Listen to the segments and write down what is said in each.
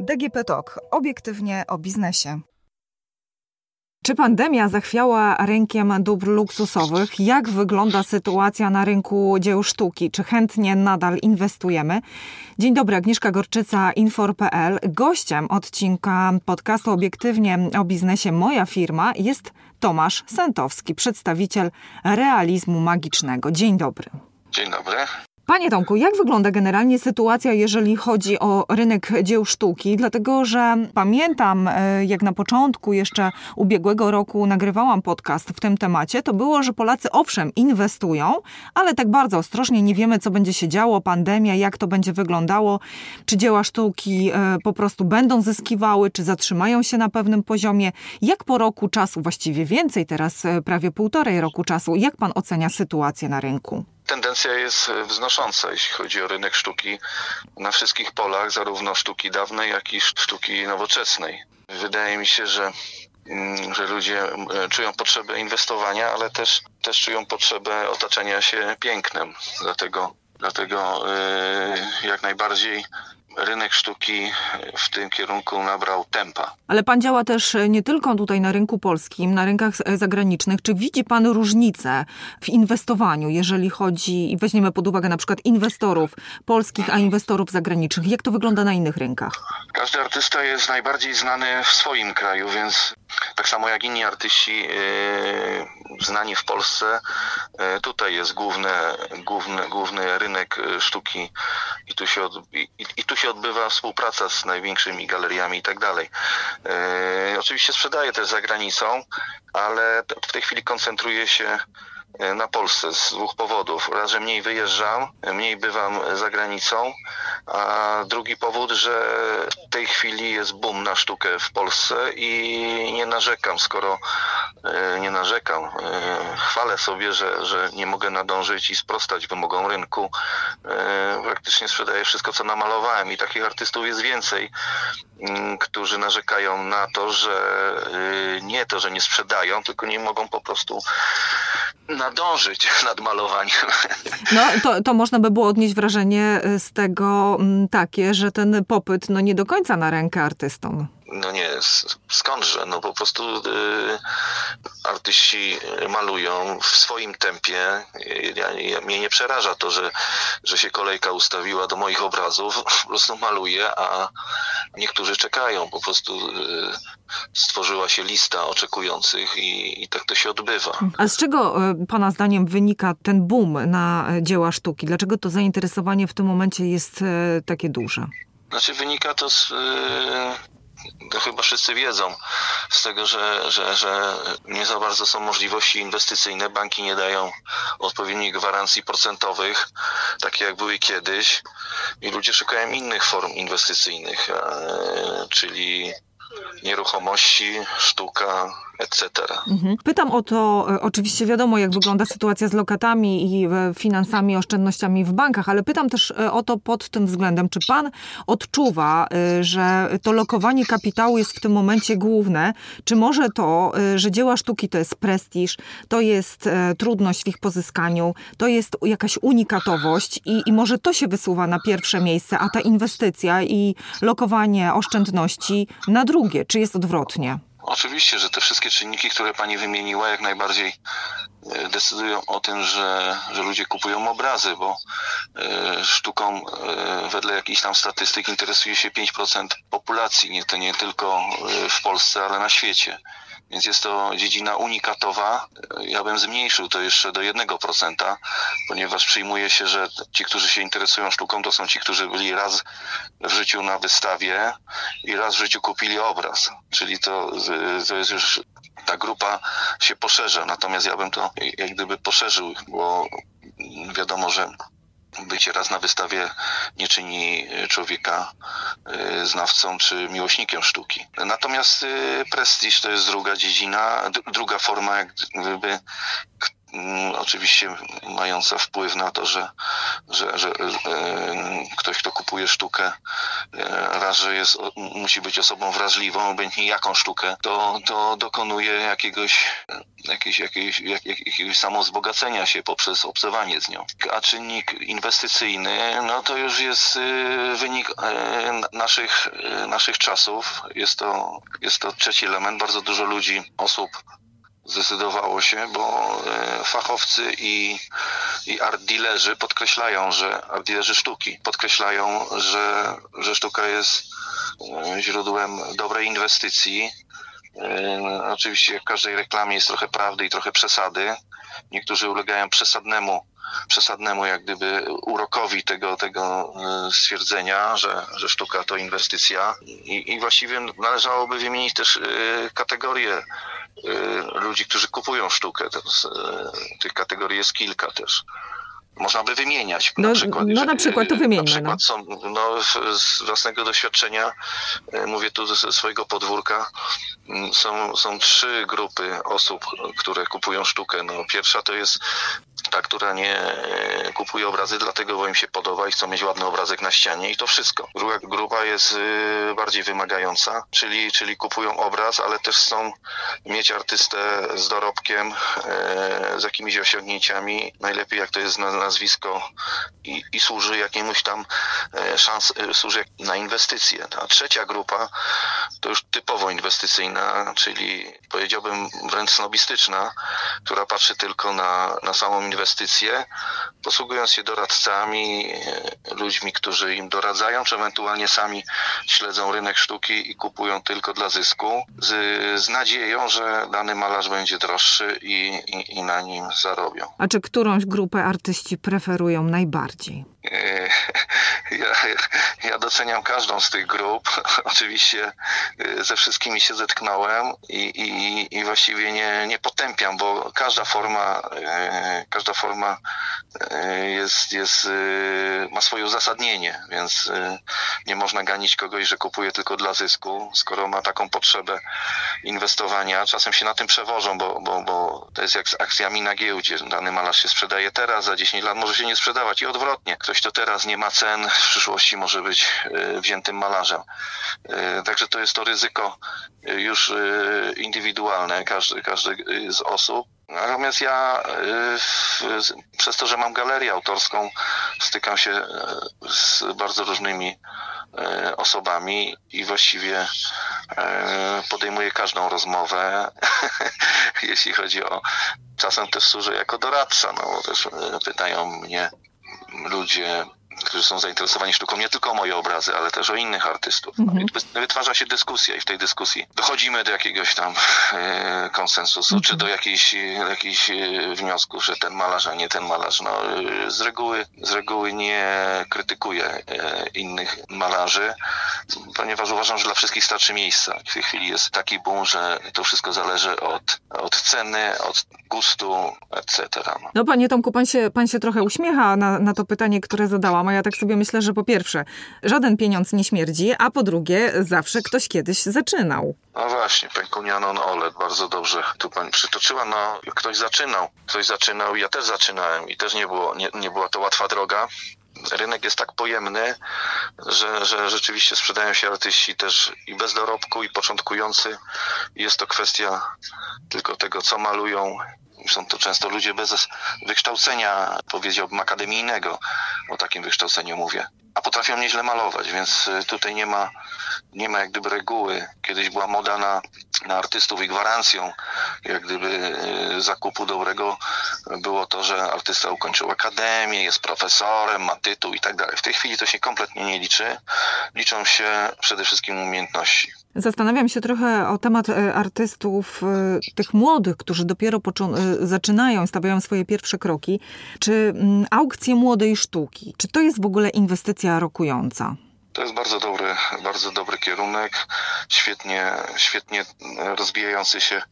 DGP Talk. Obiektywnie o biznesie. Czy pandemia zachwiała rynkiem dóbr luksusowych? Jak wygląda sytuacja na rynku dzieł sztuki? Czy chętnie nadal inwestujemy? Dzień dobry, Agnieszka Gorczyca, Infor.pl. Gościem odcinka podcastu Obiektywnie o biznesie Moja firma jest Tomasz Sentowski, przedstawiciel realizmu magicznego. Dzień dobry. Dzień dobry. Panie Tomku, jak wygląda generalnie sytuacja, jeżeli chodzi o rynek dzieł sztuki? Dlatego, że pamiętam, e, jak na początku jeszcze ubiegłego roku nagrywałam podcast w tym temacie, to było, że Polacy owszem inwestują, ale tak bardzo ostrożnie nie wiemy, co będzie się działo, pandemia, jak to będzie wyglądało, czy dzieła sztuki e, po prostu będą zyskiwały, czy zatrzymają się na pewnym poziomie. Jak po roku czasu, właściwie więcej teraz, e, prawie półtorej roku czasu, jak pan ocenia sytuację na rynku? Tendencja jest wznosząca, jeśli chodzi o rynek sztuki na wszystkich polach, zarówno sztuki dawnej, jak i sztuki nowoczesnej. Wydaje mi się, że mm, że ludzie e, czują potrzebę inwestowania, ale też, też czują potrzebę otaczania się pięknem. Dlatego, dlatego yy, jak najbardziej rynek sztuki w tym kierunku nabrał tempa. Ale pan działa też nie tylko tutaj na rynku polskim, na rynkach zagranicznych. Czy widzi pan różnicę w inwestowaniu, jeżeli chodzi, i weźmiemy pod uwagę na przykład inwestorów polskich, a inwestorów zagranicznych? Jak to wygląda na innych rynkach? Każdy artysta jest najbardziej znany w swoim kraju, więc tak samo jak inni artyści yy, znani w Polsce, yy, tutaj jest główny, główny, główny rynek yy, sztuki i tu, się od, i, i tu się odbywa współpraca z największymi galeriami i tak dalej. Oczywiście sprzedaje też za granicą, ale w tej chwili koncentruje się na Polsce z dwóch powodów. Raz, że mniej wyjeżdżam, mniej bywam za granicą, a drugi powód, że w tej chwili jest boom na sztukę w Polsce i nie narzekam, skoro e, nie narzekam. E, chwalę sobie, że, że nie mogę nadążyć i sprostać wymogom rynku. Praktycznie sprzedaję wszystko, co namalowałem i takich artystów jest więcej, mm, którzy narzekają na to, że nie to, że nie sprzedają, tylko nie mogą po prostu nadążyć nad malowaniem. No to, to można by było odnieść wrażenie z tego mm, takie, że ten popyt no nie do końca na rękę artystom. No nie, skądże? No po prostu y, artyści malują w swoim tempie. Ja, ja, mnie nie przeraża to, że, że się kolejka ustawiła do moich obrazów. Po prostu maluję, a niektórzy czekają. Po prostu y, stworzyła się lista oczekujących i, i tak to się odbywa. A z czego y, Pana zdaniem wynika ten boom na dzieła sztuki? Dlaczego to zainteresowanie w tym momencie jest y, takie duże? Znaczy wynika to z to chyba wszyscy wiedzą, z tego, że, że, że nie za bardzo są możliwości inwestycyjne. Banki nie dają odpowiednich gwarancji procentowych, takie jak były kiedyś, i ludzie szukają innych form inwestycyjnych, e, czyli nieruchomości, sztuka, etc. Mhm. Pytam o to, e, oczywiście wiadomo, jak wygląda sytuacja z lokatami i finansami, oszczędnościami w bankach, ale pytam też e, o to pod tym względem, czy pan odczuwa, e, że to lokowanie kapitału jest w tym momencie główne? Czy może to, że dzieła sztuki to jest prestiż, to jest trudność w ich pozyskaniu, to jest jakaś unikatowość i, i może to się wysuwa na pierwsze miejsce, a ta inwestycja i lokowanie oszczędności na drugie? Czy jest odwrotnie? Oczywiście, że te wszystkie czynniki, które pani wymieniła, jak najbardziej e, decydują o tym, że, że ludzie kupują obrazy, bo e, sztuką e, wedle jakichś tam statystyk interesuje się 5% populacji, nie, to nie tylko w Polsce, ale na świecie. Więc jest to dziedzina unikatowa. Ja bym zmniejszył to jeszcze do 1%, ponieważ przyjmuje się, że ci, którzy się interesują sztuką, to są ci, którzy byli raz w życiu na wystawie i raz w życiu kupili obraz. Czyli to, to jest już ta grupa się poszerza. Natomiast ja bym to jak gdyby poszerzył, bo wiadomo, że bycie raz na wystawie nie czyni e, człowieka e, znawcą czy miłośnikiem sztuki. Natomiast e, prestiż to jest druga dziedzina, druga forma jak gdyby oczywiście mająca wpływ na to, że, że, że ktoś, kto kupuje sztukę, raz, że jest, musi być osobą wrażliwą, obojętnie jaką sztukę, to, to dokonuje jakiegoś, jakiegoś, jakiegoś, jakiegoś samozbogacenia się poprzez obcowanie z nią. A czynnik inwestycyjny, no to już jest y, wynik y, naszych, y, naszych czasów. Jest to, jest to trzeci element. Bardzo dużo ludzi, osób zdecydowało się, bo fachowcy i, i art dealerzy podkreślają, że art dealerzy sztuki podkreślają, że, że sztuka jest źródłem dobrej inwestycji. Oczywiście w każdej reklamie jest trochę prawdy i trochę przesady. Niektórzy ulegają przesadnemu przesadnemu jak gdyby urokowi tego, tego e, stwierdzenia, że, że sztuka to inwestycja I, i właściwie należałoby wymienić też e, kategorie e, ludzi, którzy kupują sztukę. Tych kategorii jest kilka też można by wymieniać. No na przykład, no, na przykład to wymieńmy. Na przykład no. są, no, z własnego doświadczenia, mówię tu ze swojego podwórka, są, są trzy grupy osób, które kupują sztukę. No, pierwsza to jest ta, która nie e, kupuje obrazy dlatego, bo im się podoba i chcą mieć ładny obrazek na ścianie i to wszystko. Druga grupa jest e, bardziej wymagająca, czyli, czyli kupują obraz, ale też chcą mieć artystę z dorobkiem, e, z jakimiś osiągnięciami, najlepiej jak to jest nazwisko i, i służy jakiemuś tam szans, służy na inwestycje. A trzecia grupa to już typowo inwestycyjna, czyli powiedziałbym wręcz snobistyczna, która patrzy tylko na, na samą inwestycje, posługując się doradcami, e, ludźmi, którzy im doradzają, czy ewentualnie sami śledzą rynek sztuki i kupują tylko dla zysku, z, z nadzieją, że dany malarz będzie droższy i, i, i na nim zarobią. A czy którąś grupę artyści preferują najbardziej? Ja, ja doceniam każdą z tych grup. Oczywiście e, ze wszystkimi się zetknąłem i, i, i właściwie nie, nie potępiam, bo każda forma, e, każda forma jest, jest, ma swoje uzasadnienie, więc nie można ganić kogoś, że kupuje tylko dla zysku, skoro ma taką potrzebę inwestowania. Czasem się na tym przewożą, bo, bo, bo to jest jak z akcjami na giełdzie. Dany malarz się sprzedaje teraz, za 10 lat może się nie sprzedawać i odwrotnie. Ktoś, kto teraz nie ma cen, w przyszłości może być e, wziętym malarzem. E, także to jest to ryzyko e, już indywidualne każdy, każdy z osób. Natomiast ja przez to, że mam galerię autorską, stykam się z bardzo różnymi osobami i właściwie podejmuję każdą rozmowę, jeśli chodzi o. Czasem też służę jako doradca, no bo też pytają mnie ludzie którzy są zainteresowani sztuką, nie tylko o moje obrazy, ale też o innych artystów. Mhm. Wytwarza się dyskusja i w tej dyskusji dochodzimy do jakiegoś tam e, konsensusu, mhm. czy do jakichś, jakichś e, wniosków, że ten malarz, a nie ten malarz. No, e, z, reguły, z reguły nie krytykuję e, innych malarzy, ponieważ uważam, że dla wszystkich starczy miejsca. W tej chwili jest taki boom, że to wszystko zależy od, od ceny, od gustu, etc. No. no panie Tomku, pan się, pan się trochę uśmiecha na, na to pytanie, które zadałam, ja tak sobie myślę, że po pierwsze, żaden pieniądz nie śmierdzi, a po drugie, zawsze ktoś kiedyś zaczynał. No właśnie, Penkunianon Olet, bardzo dobrze tu pani przytoczyła. No, ktoś zaczynał, ktoś zaczynał, ja też zaczynałem i też nie, było, nie, nie była to łatwa droga rynek jest tak pojemny, że, że rzeczywiście sprzedają się artyści też i bez dorobku, i początkujący. Jest to kwestia tylko tego, co malują. Są to często ludzie bez wykształcenia, powiedziałbym, akademijnego. O takim wykształceniu mówię. A potrafią nieźle malować, więc tutaj nie ma nie ma jak gdyby reguły. Kiedyś była moda na, na artystów i gwarancją jak gdyby e, zakupu dobrego było to, że artysta ukończył akademię, jest profesorem, ma tytuł i tak dalej. W tej chwili to się kompletnie nie liczy. Liczą się przede wszystkim umiejętności. Zastanawiam się trochę o temat e, artystów, e, tych młodych, którzy dopiero zaczynają, stawiają swoje pierwsze kroki. Czy mm, aukcje młodej sztuki, czy to jest w ogóle inwestycja rokująca? To jest bardzo dobry, bardzo dobry kierunek, świetnie, świetnie rozwijający się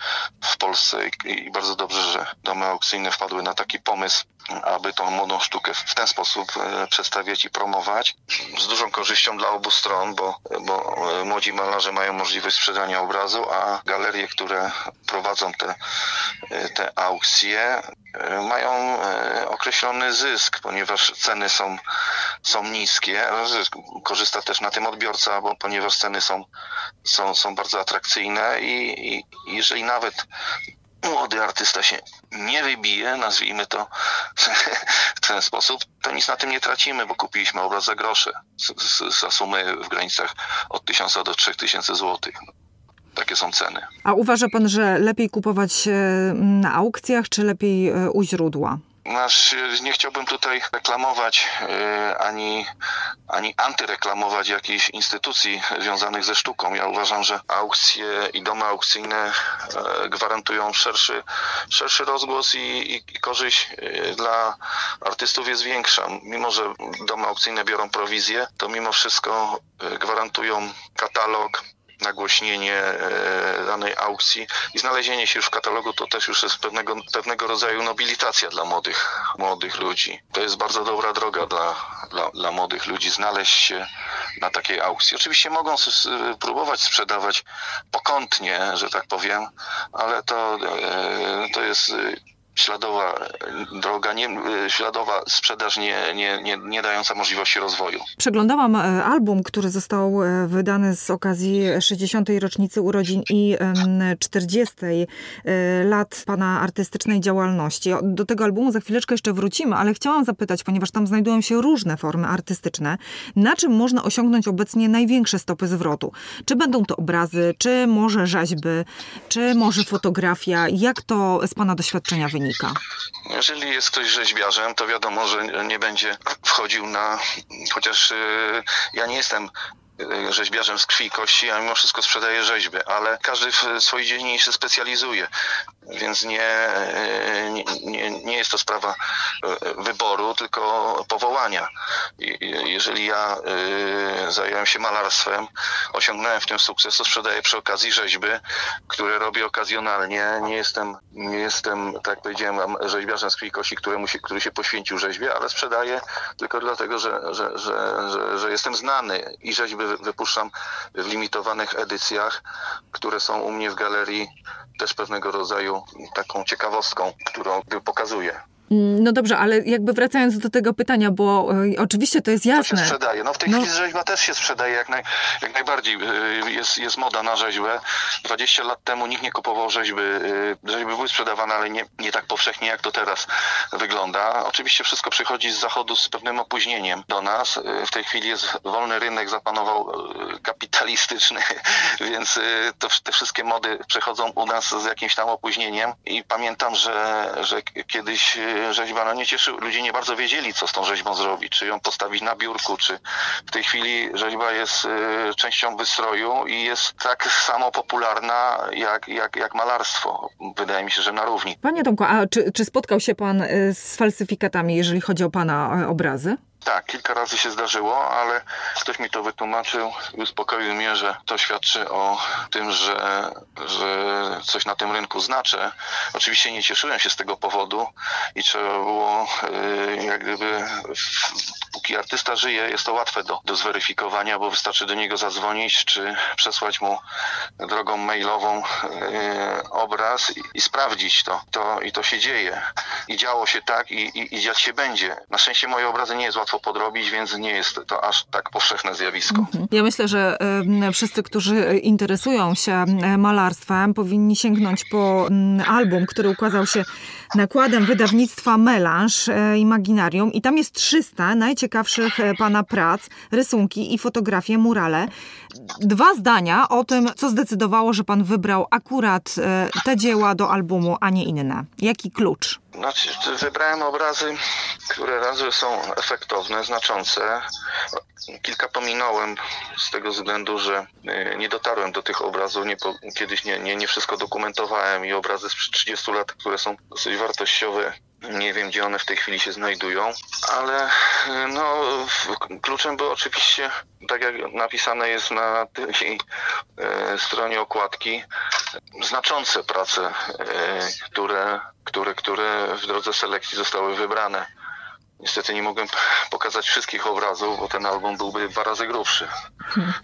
w Polsce i, bardzo dobrze, że domy aukcyjne wpadły na taki pomysł, aby tą młodą sztukę w ten sposób e, przedstawiać i promować. Z dużą korzyścią dla obu stron, bo, bo e, młodzi malarze mają możliwość sprzedania obrazu, a galerie, które prowadzą te, e, te aukcje, mają określony zysk, ponieważ ceny są, są niskie. Korzysta też na tym odbiorca, bo ponieważ ceny są, są, są bardzo atrakcyjne i, i jeżeli nawet młody artysta się nie wybije, nazwijmy to w ten sposób, to nic na tym nie tracimy, bo kupiliśmy obraz za grosze, za sumy w granicach od 1000 do 3000 złotych. Takie są ceny. A uważa pan, że lepiej kupować e, na aukcjach, czy lepiej e, u źródła? Nasz, nie chciałbym tutaj reklamować e, ani, ani antyreklamować jakichś instytucji związanych ze sztuką. Ja uważam, że aukcje i domy aukcyjne e, gwarantują szerszy, szerszy rozgłos i, i, i korzyść dla artystów jest większa. Mimo, że domy aukcyjne biorą prowizję, to mimo wszystko gwarantują katalog, nagłośnienie e, danej aukcji i znalezienie się już w katalogu to też już jest pewnego, pewnego rodzaju nobilitacja dla młodych, młodych ludzi. To jest bardzo dobra droga dla, dla, dla młodych ludzi znaleźć się na takiej aukcji. Oczywiście mogą próbować sprzedawać pokątnie, że tak powiem, ale to, e, to jest śladowa droga, nie, śladowa sprzedaż nie, nie, nie, nie dająca możliwości rozwoju. Przeglądałam e, album, który został e, wydany z okazji 60. rocznicy urodzin i 40. E, lat pana artystycznej działalności. Do tego albumu za chwileczkę jeszcze wrócimy, ale chciałam zapytać, ponieważ tam znajdują się różne formy artystyczne, na czym można osiągnąć obecnie największe stopy zwrotu? Czy będą to obrazy, czy może rzeźby, czy może fotografia? Jak to z pana doświadczenia wynika? Jeżeli jest ktoś rzeźbiarzem, to wiadomo, że nie będzie wchodził na, chociaż y, ja nie jestem y, rzeźbiarzem z krwi i kości, a mimo wszystko sprzedaje rzeźby, ale każdy w swojej dziedzinie się specjalizuje więc nie, nie, nie jest to sprawa e, wyboru, tylko powołania. Jeżeli ja e, zająłem się malarstwem, osiągnąłem w tym sukces, to sprzedaję przy okazji rzeźby, które robię okazjonalnie. Nie jestem, nie jestem tak powiedziałem, rzeźbiarzem z Kwikosi, który, się, który się poświęcił rzeźbie, ale sprzedaję tylko dlatego, że, że, że, że, że jestem znany i rzeźby wypuszczam w limitowanych edycjach, które są u mnie w galerii też pewnego rodzaju taką ciekawostką, którą pokazuję. Mm, no dobrze, ale jakby wracając do tego pytania, bo y, oczywiście to jest jasne. To się sprzedaje. No w tej no. chwili rzeźba też się sprzedaje jak, naj, jak najbardziej. Y, jest, jest moda na rzeźbę. 20 lat temu nikt nie kupował rzeźby. Y, rzeźby były sprzedawane, ale nie, nie tak powszechnie jak to teraz wygląda. Oczywiście wszystko przychodzi z zachodu z pewnym opóźnieniem do nas. W tej chwili jest wolny rynek, zapanował kapitalistyczny, więc to, te wszystkie mody przechodzą u nas z jakimś tam opóźnieniem i pamiętam, że, że kiedyś rzeźba no nie cieszy, ludzie nie bardzo wiedzieli, co z tą rzeźbą zrobić, czy ją postawić na biurku, czy w tej chwili rzeźba jest y, częścią wystroju i jest tak samo popularna jak, jak, jak malarstwo. Wydaje mi się, że na równi. Panie Tomku, a czy, czy spotkał się pan y, z falsyfikatami, jeżeli chodzi o pana y, obrazy? Tak, kilka razy się zdarzyło, ale ktoś mi to wytłumaczył i uspokoił mnie, że to świadczy o tym, że, że coś na tym rynku znaczę. Oczywiście nie cieszyłem się z tego powodu i trzeba było y, jak gdyby póki artysta żyje, jest to łatwe do, do zweryfikowania, bo wystarczy do niego zadzwonić, czy przesłać mu drogą mailową yy, obraz i, i, sprawdzić to. to. I to się dzieje. I działo się tak i, i, i dziać się będzie. Na szczęście moje obrazy nie jest łatwo podrobić, więc nie jest to aż tak powszechne zjawisko. Mhm. Ja myślę, że wszyscy, którzy interesują się malarstwem, powinni sięgnąć po y, album, który ukazał się nakładem wydawnictwa Melange y, Imaginarium i tam jest 300 najciekawszych najciekawszych e, pana prac, rysunki i fotografie, murale. Dwa zdania o tym, co zdecydowało, że pan wybrał akurat e, te dzieła do albumu, a nie inne. Jaki klucz? Znaczy, wybrałem obrazy, które razy są efektowne, znaczące. Kilka pominąłem z tego względu, że e, nie dotarłem do tych obrazów, nie, kiedyś nie, nie, nie wszystko dokumentowałem i obrazy sprzed 30 lat, które są dosyć wartościowe, Nie wiem, gdzie one w tej chwili się znajdują, ale no, kluczem było oczywiście, tak jak napisane jest na tej e, stronie okładki, znaczące prace, e, które, które, które w drodze selekcji zostały wybrane. Niestety nie mogłem pokazać wszystkich obrazów, bo ten album byłby dwa razy grubszy. Hmm.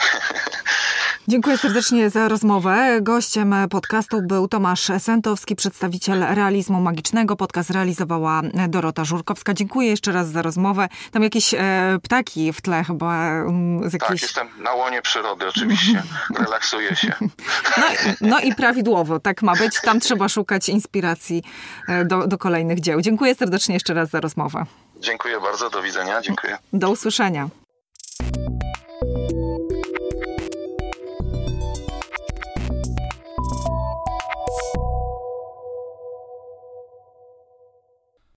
Dziękuję serdecznie za rozmowę. Gościem podcastu był Tomasz Sentowski, przedstawiciel realizmu magicznego. Podcast realizowała Dorota Żurkowska. Dziękuję jeszcze raz za rozmowę. Tam jakieś e, ptaki w tle chyba. Um, z jakiejś... Tak, jestem na łonie przyrody oczywiście. Relaksuję się. No, no, i prawidłowo, tak ma być. Tam trzeba szukać inspiracji e, do, do kolejnych dzieł. Dziękuję serdecznie jeszcze raz za rozmowę. Dziękuję bardzo, do widzenia, dziękuję. Do usłyszenia.